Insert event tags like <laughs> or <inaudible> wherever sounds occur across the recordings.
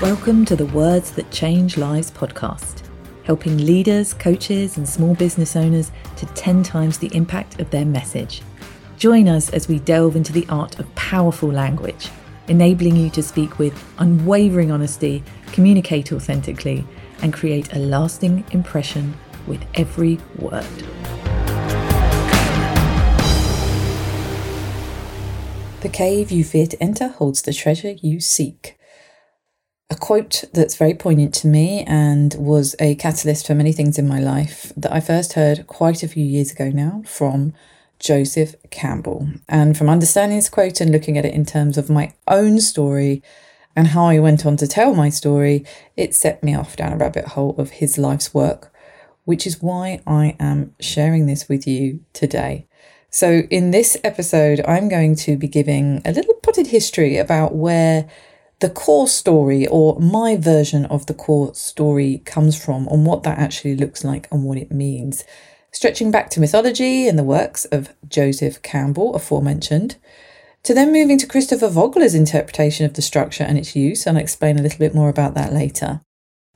Welcome to the Words That Change Lives podcast, helping leaders, coaches, and small business owners to 10 times the impact of their message. Join us as we delve into the art of powerful language, enabling you to speak with unwavering honesty, communicate authentically, and create a lasting impression with every word. The cave you fear to enter holds the treasure you seek a quote that's very poignant to me and was a catalyst for many things in my life that I first heard quite a few years ago now from Joseph Campbell. And from understanding this quote and looking at it in terms of my own story and how I went on to tell my story, it set me off down a rabbit hole of his life's work, which is why I am sharing this with you today. So, in this episode, I'm going to be giving a little potted history about where the core story or my version of the core story comes from and what that actually looks like and what it means. Stretching back to mythology and the works of Joseph Campbell, aforementioned, to then moving to Christopher Vogler's interpretation of the structure and its use, and I'll explain a little bit more about that later.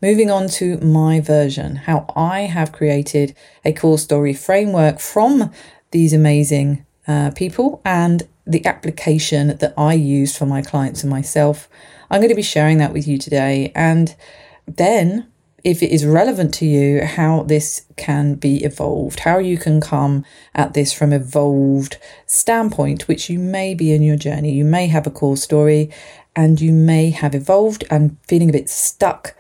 Moving on to my version, how I have created a core story framework from these amazing uh, people and the application that I use for my clients and myself. I'm going to be sharing that with you today. And then, if it is relevant to you, how this can be evolved, how you can come at this from evolved standpoint, which you may be in your journey. You may have a core story and you may have evolved and feeling a bit stuck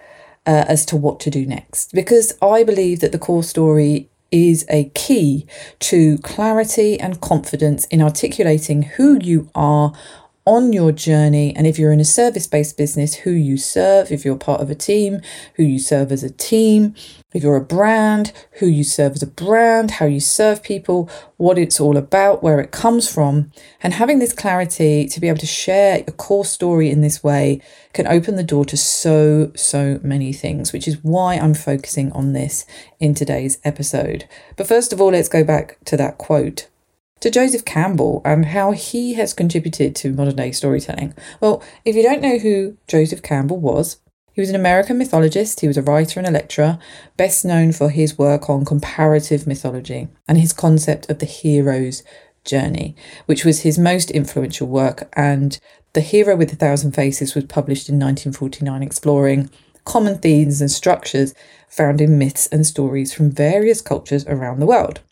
uh, as to what to do next. Because I believe that the core story is a key to clarity and confidence in articulating who you are on your journey. And if you're in a service based business, who you serve, if you're part of a team, who you serve as a team, if you're a brand, who you serve as a brand, how you serve people, what it's all about, where it comes from. And having this clarity to be able to share a core story in this way can open the door to so, so many things, which is why I'm focusing on this in today's episode. But first of all, let's go back to that quote to Joseph Campbell and how he has contributed to modern day storytelling. Well, if you don't know who Joseph Campbell was, he was an American mythologist, he was a writer and a lecturer, best known for his work on comparative mythology and his concept of the hero's journey, which was his most influential work. And The Hero with a Thousand Faces was published in 1949, exploring common themes and structures found in myths and stories from various cultures around the world.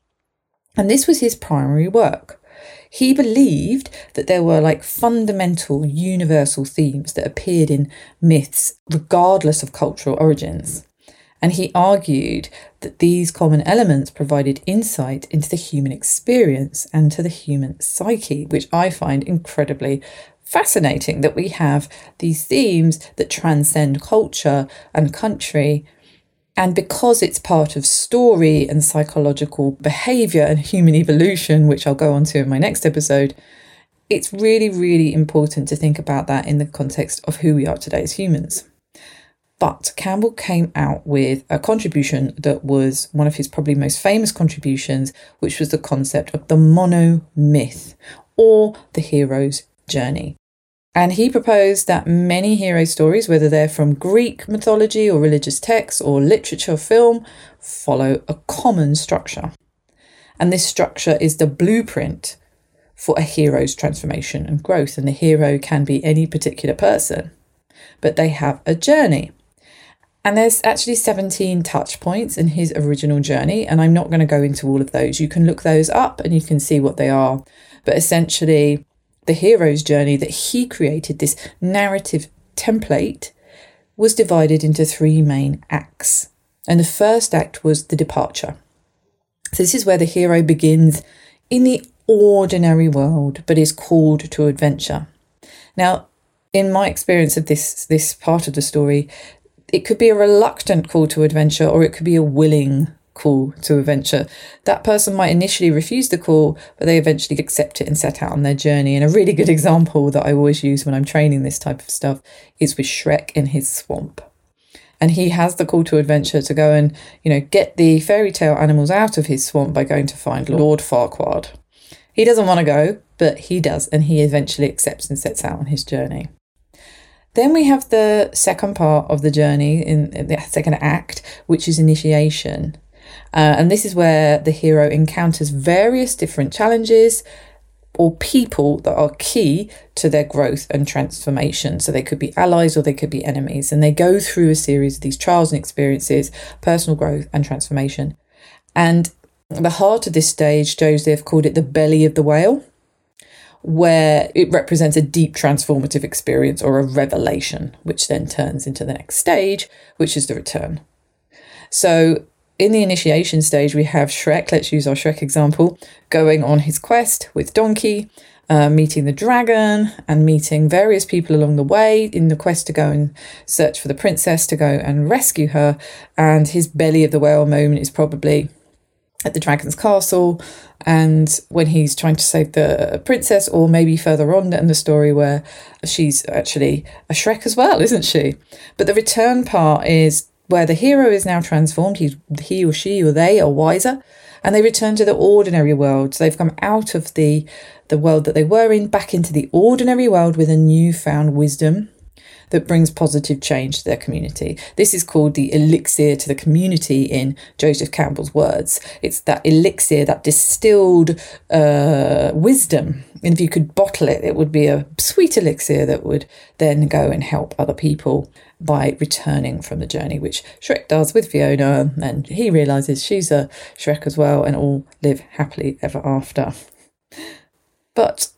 And this was his primary work. He believed that there were like fundamental universal themes that appeared in myths, regardless of cultural origins. And he argued that these common elements provided insight into the human experience and to the human psyche, which I find incredibly fascinating that we have these themes that transcend culture and country and because it's part of story and psychological behavior and human evolution, which I'll go on to in my next episode, it's really, really important to think about that in the context of who we are today as humans. But Campbell came out with a contribution that was one of his probably most famous contributions, which was the concept of the mono myth or the hero's journey. And he proposed that many hero stories, whether they're from Greek mythology or religious texts or literature or film, follow a common structure. And this structure is the blueprint for a hero's transformation and growth. And the hero can be any particular person, but they have a journey. And there's actually 17 touch points in his original journey. And I'm not going to go into all of those. You can look those up and you can see what they are. But essentially, the hero's journey that he created, this narrative template, was divided into three main acts. And the first act was the departure. So, this is where the hero begins in the ordinary world, but is called to adventure. Now, in my experience of this, this part of the story, it could be a reluctant call to adventure or it could be a willing call to a venture. That person might initially refuse the call, but they eventually accept it and set out on their journey. And a really good <laughs> example that I always use when I'm training this type of stuff is with Shrek in his swamp. And he has the call to adventure to go and, you know, get the fairy tale animals out of his swamp by going to find Lord Farquaad. He doesn't want to go, but he does, and he eventually accepts and sets out on his journey. Then we have the second part of the journey in, in the second act, which is initiation. Uh, and this is where the hero encounters various different challenges or people that are key to their growth and transformation. So they could be allies or they could be enemies. And they go through a series of these trials and experiences, personal growth and transformation. And the heart of this stage, Joseph called it the belly of the whale, where it represents a deep transformative experience or a revelation, which then turns into the next stage, which is the return. So in the initiation stage, we have Shrek, let's use our Shrek example, going on his quest with Donkey, uh, meeting the dragon, and meeting various people along the way in the quest to go and search for the princess to go and rescue her. And his belly of the whale moment is probably at the dragon's castle and when he's trying to save the princess or maybe further on in the story where she's actually a shrek as well <laughs> isn't she but the return part is where the hero is now transformed, he's, he or she or they are wiser, and they return to the ordinary world. So they've come out of the, the world that they were in, back into the ordinary world with a newfound wisdom that brings positive change to their community. This is called the elixir to the community in Joseph Campbell's words. It's that elixir, that distilled uh, wisdom. And if you could bottle it, it would be a sweet elixir that would then go and help other people by returning from the journey, which Shrek does with Fiona, and he realizes she's a Shrek as well, and all live happily ever after. But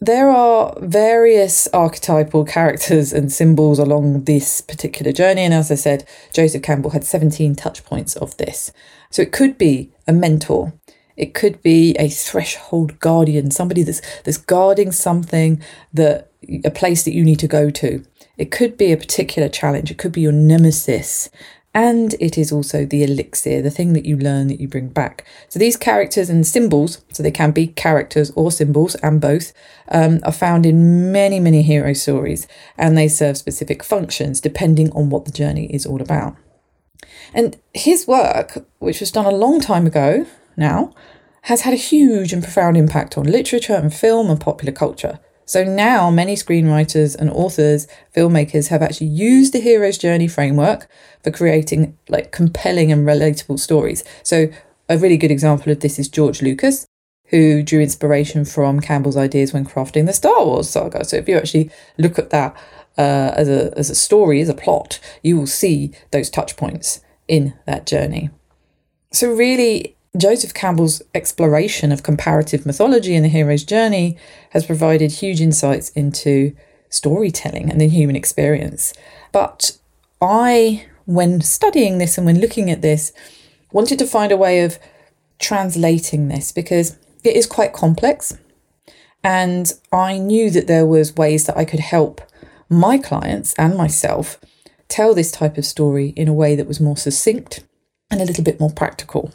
there are various archetypal characters and symbols along this particular journey, and as I said, Joseph Campbell had 17 touch points of this. So it could be a mentor, it could be a threshold guardian, somebody that's that's guarding something that a place that you need to go to. It could be a particular challenge, it could be your nemesis. And it is also the elixir, the thing that you learn that you bring back. So these characters and symbols, so they can be characters or symbols and both, um, are found in many, many hero stories and they serve specific functions depending on what the journey is all about. And his work, which was done a long time ago now, has had a huge and profound impact on literature and film and popular culture. So now many screenwriters and authors, filmmakers have actually used the hero's journey framework for creating like compelling and relatable stories. So a really good example of this is George Lucas, who drew inspiration from Campbell's ideas when crafting the Star Wars saga. So if you actually look at that uh, as a as a story, as a plot, you will see those touch points in that journey. So really, Joseph Campbell's exploration of comparative mythology in the hero's journey has provided huge insights into storytelling and the human experience. But I, when studying this and when looking at this, wanted to find a way of translating this because it is quite complex. And I knew that there was ways that I could help my clients and myself tell this type of story in a way that was more succinct and a little bit more practical.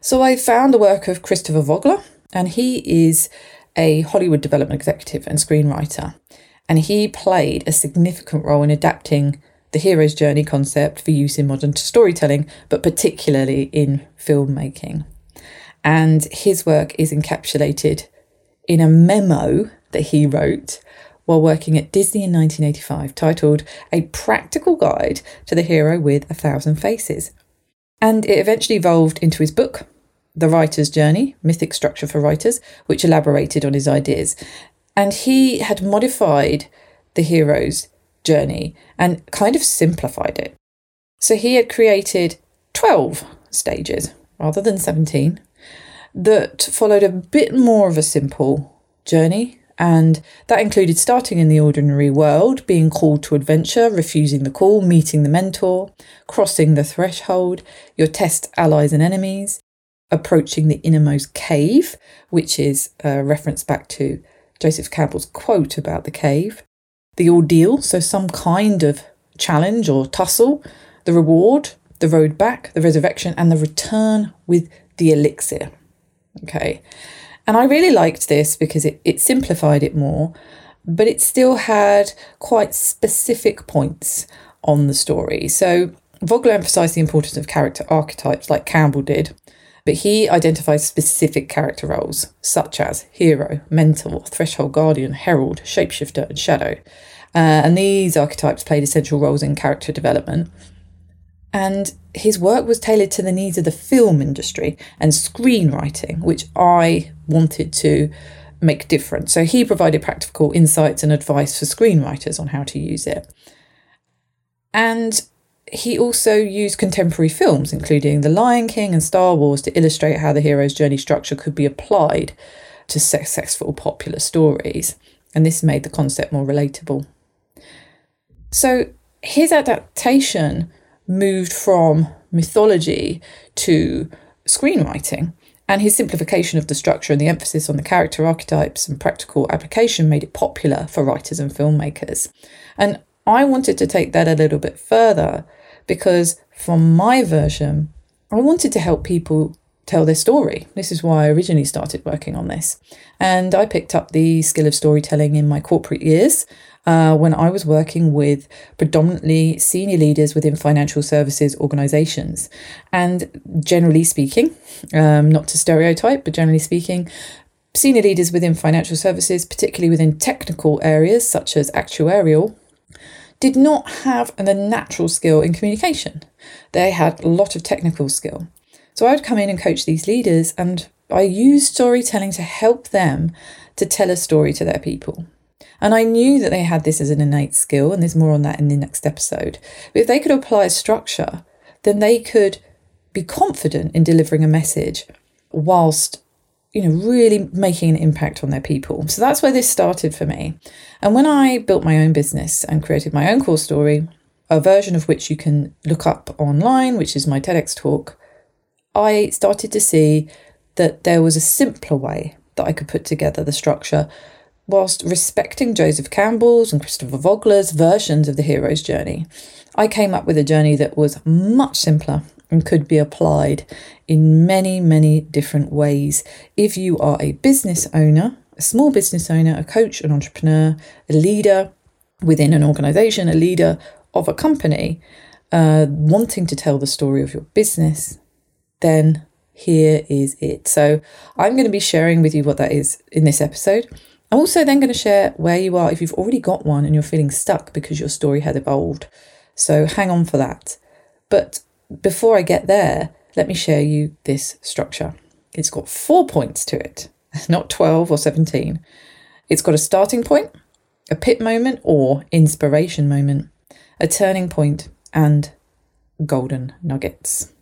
So I found the work of Christopher Vogler, and he is a Hollywood development executive and screenwriter. And he played a significant role in adapting the hero's journey concept for use in modern storytelling, but particularly in filmmaking. And his work is encapsulated in a memo that he wrote while working at Disney in 1985 titled A Practical Guide to the Hero with a Thousand Faces. And it eventually evolved into his book, The Writer's Journey Mythic Structure for Writers, which elaborated on his ideas. And he had modified the hero's journey and kind of simplified it. So he had created 12 stages rather than 17 that followed a bit more of a simple journey and that included starting in the ordinary world, being called to adventure, refusing the call, meeting the mentor, crossing the threshold, your test allies and enemies, approaching the innermost cave, which is a reference back to Joseph Campbell's quote about the cave, the ordeal, so some kind of challenge or tussle, the reward, the road back, the resurrection, and the return with the elixir. Okay. And I really liked this because it, it simplified it more, but it still had quite specific points on the story. So Vogler emphasised the importance of character archetypes like Campbell did, but he identifies specific character roles such as hero, mentor, threshold guardian, herald, shapeshifter, and shadow. Uh, and these archetypes played essential roles in character development. And his work was tailored to the needs of the film industry and screenwriting, which I wanted to make different. So he provided practical insights and advice for screenwriters on how to use it. And he also used contemporary films, including The Lion King and Star Wars, to illustrate how the hero's journey structure could be applied to successful popular stories. And this made the concept more relatable. So his adaptation moved from mythology to screenwriting. And his simplification of the structure and the emphasis on the character archetypes and practical application made it popular for writers and filmmakers. And I wanted to take that a little bit further because, from my version, I wanted to help people tell their story. This is why I originally started working on this. And I picked up the skill of storytelling in my corporate years uh, when I was working with predominantly senior leaders within financial services organizations. And generally speaking, um, not to stereotype, but generally speaking, senior leaders within financial services, particularly within technical areas such as actuarial, did not have the natural skill in communication. They had a lot of technical skill. So I would come in and coach these leaders, and I used storytelling to help them to tell a story to their people. And I knew that they had this as an innate skill, and there's more on that in the next episode. But if they could apply structure, then they could be confident in delivering a message whilst you know really making an impact on their people so that's where this started for me and when i built my own business and created my own core story a version of which you can look up online which is my tedx talk i started to see that there was a simpler way that i could put together the structure whilst respecting Joseph Campbell's and Christopher Vogler's versions of the hero's journey, I came up with a journey that was much simpler and could be applied in many, many different ways. If you are a business owner, a small business owner, a coach, an entrepreneur, a leader within an organization, a leader of a company, uh, wanting to tell the story of your business, then here is it. So I'm going to be sharing with you what that is in this episode. I'm also then going to share where you are if you've already got one and you're feeling stuck because your story had evolved. So hang on for that. But before I get there, let me share you this structure. It's got four points to it, <laughs> not 12 or 17. It's got a starting point, a pit moment or inspiration moment, a turning point, and golden nuggets.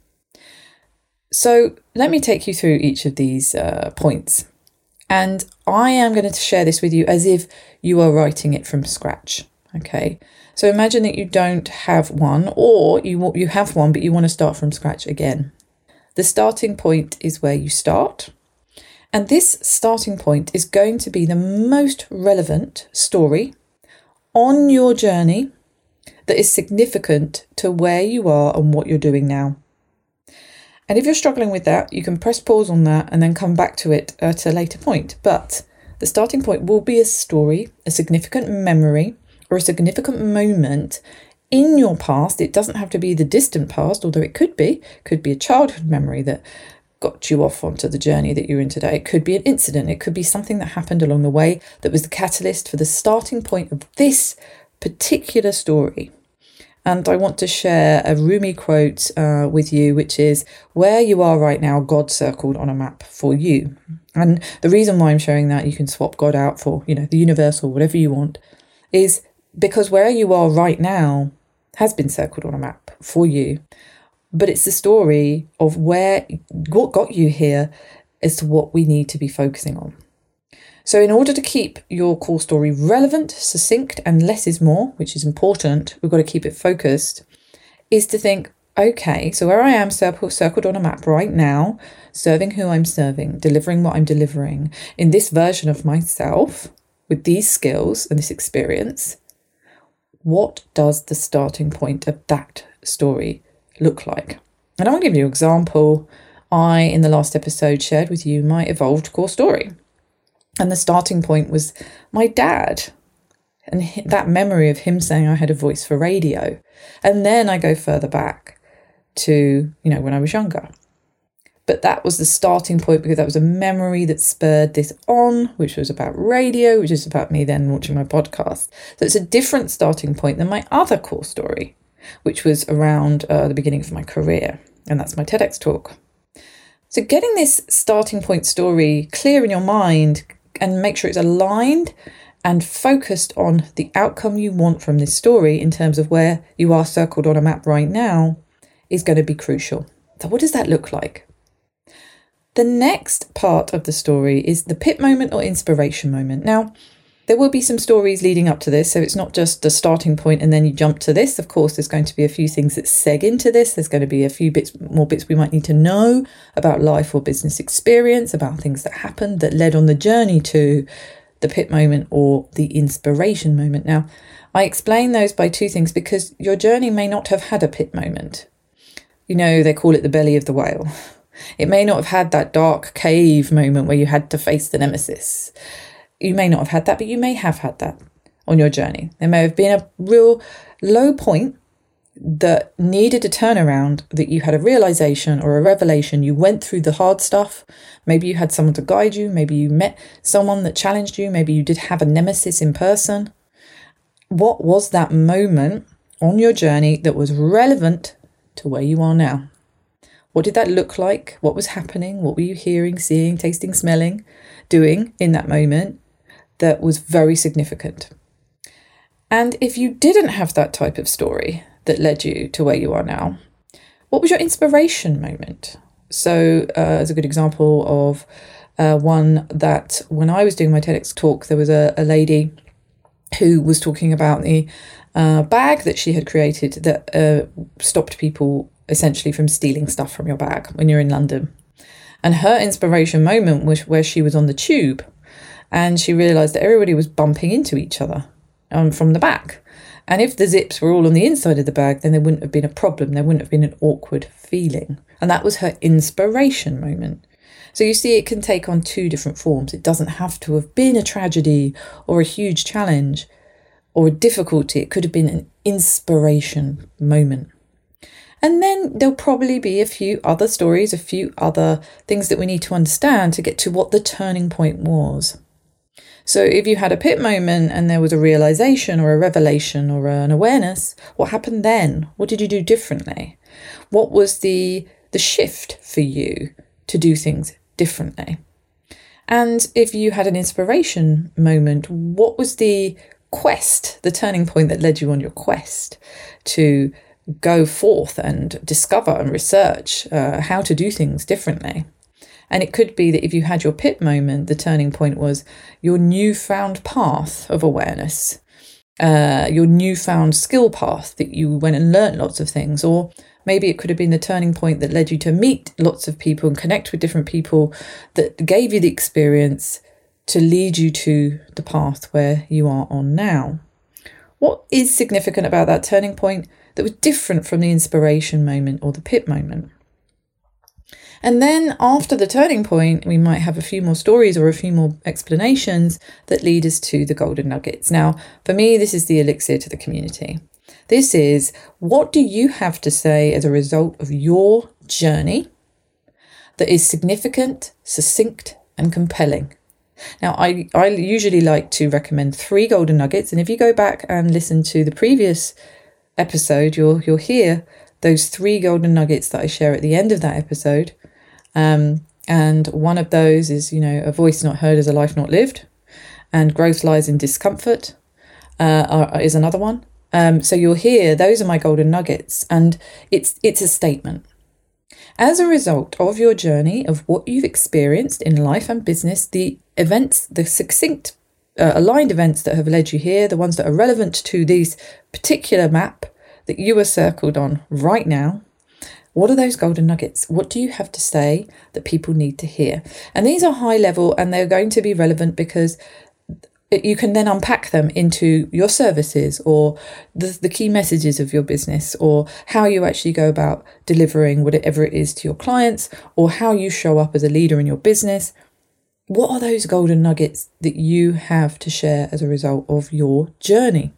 So let me take you through each of these uh, points. And I am going to share this with you as if you are writing it from scratch. Okay. So imagine that you don't have one, or you you have one, but you want to start from scratch again. The starting point is where you start. And this starting point is going to be the most relevant story on your journey that is significant to where you are and what you're doing now. And if you're struggling with that, you can press pause on that and then come back to it at a later point. But the starting point will be a story, a significant memory, or a significant moment in your past. It doesn't have to be the distant past, although it could be. Could be a childhood memory that got you off onto the journey that you're in today. It could be an incident. It could be something that happened along the way that was the catalyst for the starting point of this particular story. And I want to share a Rumi quote uh, with you, which is Where you are right now, God circled on a map for you. And the reason why I'm showing that, you can swap God out for, you know, the universe or whatever you want, is because where you are right now has been circled on a map for you. But it's the story of where, what got you here as to what we need to be focusing on. So, in order to keep your core story relevant, succinct, and less is more, which is important, we've got to keep it focused, is to think okay, so where I am circled, circled on a map right now, serving who I'm serving, delivering what I'm delivering in this version of myself with these skills and this experience, what does the starting point of that story look like? And I'll give you an example. I, in the last episode, shared with you my evolved core story. And the starting point was my dad and that memory of him saying I had a voice for radio. And then I go further back to, you know, when I was younger. but that was the starting point because that was a memory that spurred this on, which was about radio, which is about me then launching my podcast. So it's a different starting point than my other core story, which was around uh, the beginning of my career. And that's my TEDx talk. So getting this starting point story clear in your mind and make sure it's aligned and focused on the outcome you want from this story in terms of where you are circled on a map right now is going to be crucial. So, what does that look like? The next part of the story is the pit moment or inspiration moment. Now, there will be some stories leading up to this, so it's not just the starting point and then you jump to this. Of course, there's going to be a few things that seg into this. There's going to be a few bits, more bits we might need to know about life or business experience, about things that happened that led on the journey to the pit moment or the inspiration moment. Now, I explain those by two things because your journey may not have had a pit moment. You know, they call it the belly of the whale. <laughs> It may not have had that dark cave moment where you had to face the nemesis. You may not have had that, but you may have had that on your journey. There may have been a real low point that needed a turnaround, that you had a realization or a revelation. You went through the hard stuff. Maybe you had someone to guide you. Maybe you met someone that challenged you. Maybe you did have a nemesis in person. What was that moment on your journey that was relevant to where you are now? What did that look like? What was happening? What were you hearing, seeing, tasting, smelling, doing in that moment that was very significant? And if you didn't have that type of story that led you to where you are now, what was your inspiration moment? So, uh, as a good example of uh, one that when I was doing my TEDx talk, there was a, a lady who was talking about the uh, bag that she had created that uh, stopped people essentially from stealing stuff from your bag when you're in London. And her inspiration moment was where she was on the tube and she realized that everybody was bumping into each other um, from the back. And if the zips were all on the inside of the bag, then there wouldn't have been a problem. There wouldn't have been an awkward feeling. And that was her inspiration moment. So you see, it can take on two different forms. It doesn't have to have been a tragedy or a huge challenge or a difficulty. It could have been an inspiration moment. And then there'll probably be a few other stories, a few other things that we need to understand to get to what the turning point was. So if you had a pit moment and there was a realization or a revelation or an awareness, what happened then? What did you do differently? What was the the shift for you to do things differently? And if you had an inspiration moment, what was the quest, the turning point that led you on your quest to go forth and discover and research uh, how to do things differently. And it could be that if you had your pit moment, the turning point was your newfound path of awareness, uh, your newfound skill path that you went and learnt lots of things. Or maybe it could have been the turning point that led you to meet lots of people and connect with different people that gave you the experience to lead you to the path where you are on now. What is significant about that turning point? that was different from the inspiration moment or the pit moment. And then after the turning point, we might have a few more stories or a few more explanations that lead us to the golden nuggets. Now, for me, this is the elixir to the community. This is what do you have to say as a result of your journey that is significant, succinct, and compelling? Now, I, I usually like to recommend three golden nuggets. And if you go back and listen to the previous episode, you'll you'll hear those three golden nuggets that I share at the end of that episode. Um, and one of those is, you know, a voice not heard is a life not lived, and growth lies in discomfort uh, are, is another one. Um, so you'll hear those are my golden nuggets, and it's it's a statement. As a result of your journey of what you've experienced in life and business, the events, the succinct uh, aligned events that have led you here, the ones that are relevant to this particular map that you are circled on right now. What are those golden nuggets? What do you have to say that people need to hear? And these are high level and they're going to be relevant because you can then unpack them into your services or the, the key messages of your business or how you actually go about delivering whatever it is to your clients or how you show up as a leader in your business what are those golden nuggets that you have to share as a result of your journey?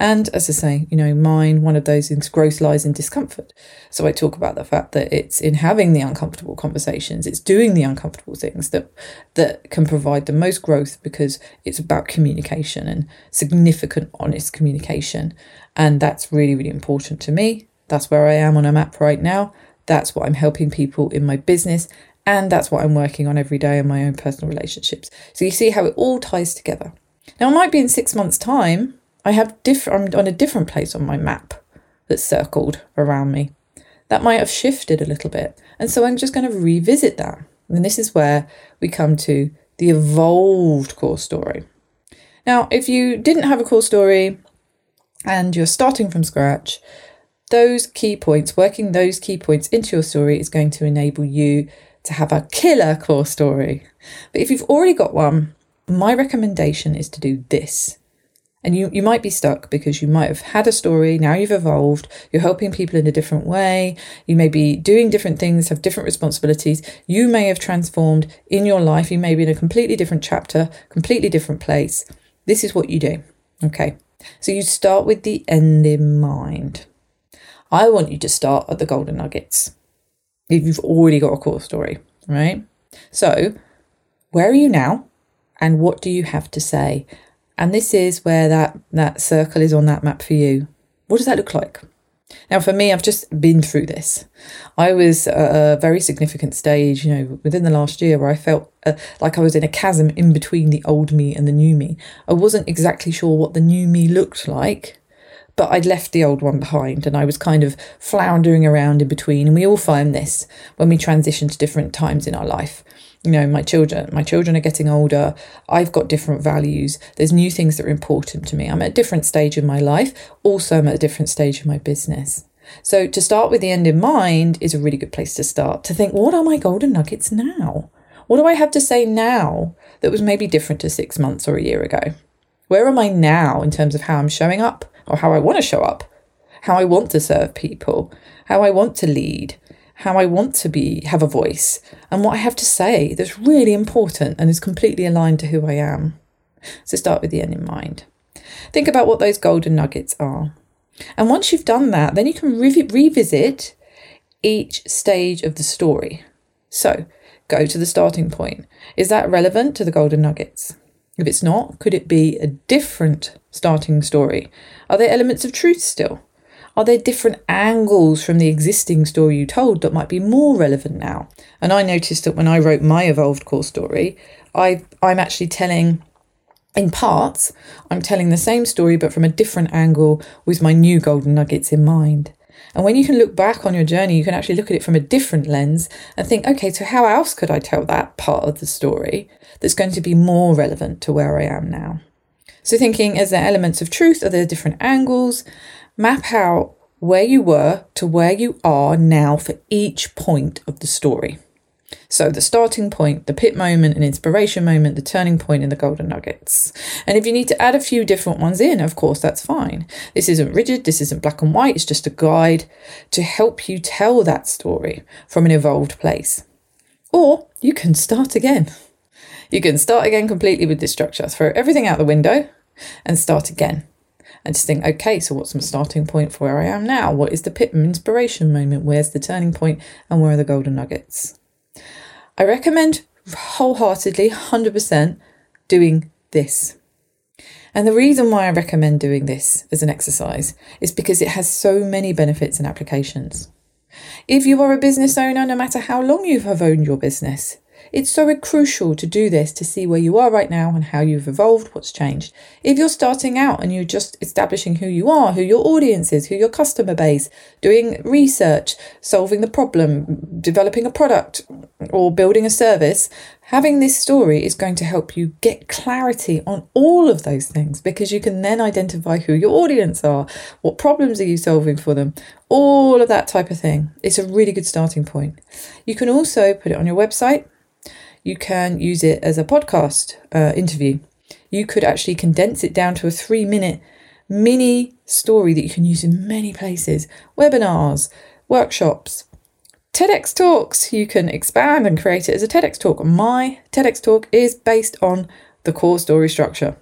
And as I say, you know, mine, one of those is growth lies in discomfort. So I talk about the fact that it's in having the uncomfortable conversations, it's doing the uncomfortable things that that can provide the most growth because it's about communication and significant honest communication. And that's really, really important to me. That's where I am on a map right now. That's what I'm helping people in my business. And that's what I'm working on every day in my own personal relationships. So you see how it all ties together. Now, I might be in six months' time, I have different, I'm on a different place on my map that's circled around me. That might have shifted a little bit. And so I'm just going to revisit that. And this is where we come to the evolved core story. Now, if you didn't have a core story and you're starting from scratch, those key points, working those key points into your story is going to enable you to have a killer core story. But if you've already got one, my recommendation is to do this. And you, you might be stuck because you might have had a story, now you've evolved, you're helping people in a different way, you may be doing different things, have different responsibilities, you may have transformed in your life, you may be in a completely different chapter, completely different place. This is what you do. Okay. So you start with the end in mind. I want you to start at the golden nuggets if you've already got a core story, right? So, where are you now? And what do you have to say? And this is where that, that circle is on that map for you. What does that look like? Now, for me, I've just been through this. I was at a very significant stage, you know, within the last year where I felt uh, like I was in a chasm in between the old me and the new me. I wasn't exactly sure what the new me looked like, but I'd left the old one behind and I was kind of floundering around in between. And we all find this when we transition to different times in our life you know my children my children are getting older. I've got different values. There's new things that are important to me. I'm at a different stage in my life. Also i'm at a different stage in my business. So to start with the end in mind is a really good place to start. To think what are my golden nuggets now? What do i have to say now that was maybe different to six months or a year ago? Where am i now in terms of how i'm showing up or how i want to show up? How i want to serve people? How i want to lead how I want to be, have a voice, and what I have to say that's really important and is completely aligned to who I am. So start with the end in mind. Think about what those golden nuggets are. And once you've done that, then you can re- revisit each stage of the story. So go to the starting point. Is that relevant to the golden nuggets? If it's not, could it be a different starting story? Are there elements of truth still? Are there different angles from the existing story you told that might be more relevant now? And I noticed that when I wrote my evolved core story, I I'm actually telling in parts, I'm telling the same story but from a different angle with my new golden nuggets in mind. And when you can look back on your journey, you can actually look at it from a different lens and think, okay, so how else could I tell that part of the story that's going to be more relevant to where I am now? So, thinking, is there elements of truth? Are there different angles? Map out where you were to where you are now for each point of the story. So, the starting point, the pit moment, an inspiration moment, the turning point, and the golden nuggets. And if you need to add a few different ones in, of course, that's fine. This isn't rigid, this isn't black and white, it's just a guide to help you tell that story from an evolved place. Or you can start again. You can start again completely with this structure, throw everything out the window and start again and just think, okay, so what's my starting point for where I am now? What is the pit inspiration moment? Where's the turning point? And where are the golden nuggets? I recommend wholeheartedly, 100%, doing this. And the reason why I recommend doing this as an exercise is because it has so many benefits and applications. If you are a business owner, no matter how long you have owned your business, it's so crucial to do this to see where you are right now and how you've evolved, what's changed. If you're starting out and you're just establishing who you are, who your audience is, who your customer base, doing research, solving the problem, developing a product, or building a service, having this story is going to help you get clarity on all of those things because you can then identify who your audience are, what problems are you solving for them, all of that type of thing. It's a really good starting point. You can also put it on your website you can use it as a podcast uh, interview. You could actually condense it down to a three minute mini story that you can use in many places webinars, workshops, TEDx talks. You can expand and create it as a TEDx talk. My TEDx talk is based on the core story structure.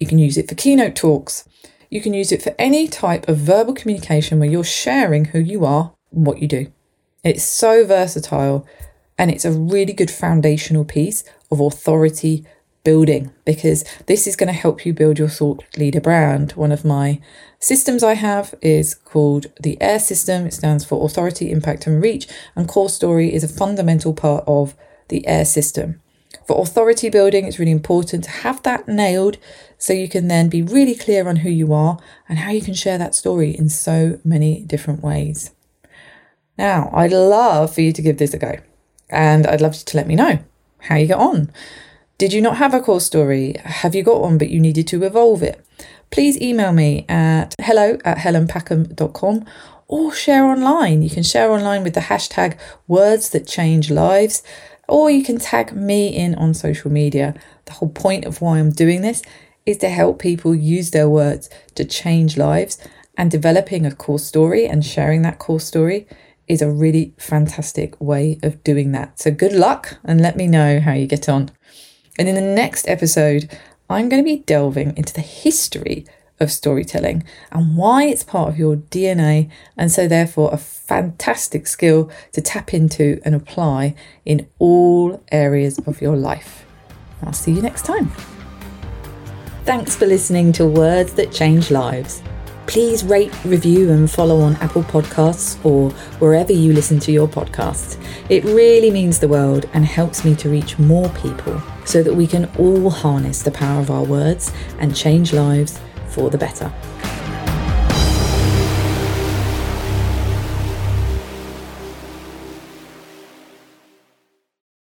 You can use it for keynote talks. You can use it for any type of verbal communication where you're sharing who you are and what you do. It's so versatile and it's a really good foundational piece of authority building because this is going to help you build your thought leader brand. One of my systems I have is called the AIR system. It stands for Authority, Impact, and Reach, and Core Story is a fundamental part of the AIR system. For authority building, it's really important to have that nailed so you can then be really clear on who you are and how you can share that story in so many different ways. Now, I'd love for you to give this a go, and I'd love you to let me know how you get on. Did you not have a core story? Have you got one but you needed to evolve it? Please email me at hello at helenpackham.com or share online. You can share online with the hashtag words that change lives, or you can tag me in on social media. The whole point of why I'm doing this is to help people use their words to change lives, and developing a core story and sharing that core story is a really fantastic way of doing that. So, good luck and let me know how you get on. And in the next episode, I'm going to be delving into the history of storytelling and why it's part of your DNA, and so therefore a fantastic skill to tap into and apply in all areas of your life. I'll see you next time. Thanks for listening to Words That Change Lives. Please rate, review, and follow on Apple Podcasts or wherever you listen to your podcasts. It really means the world and helps me to reach more people so that we can all harness the power of our words and change lives for the better.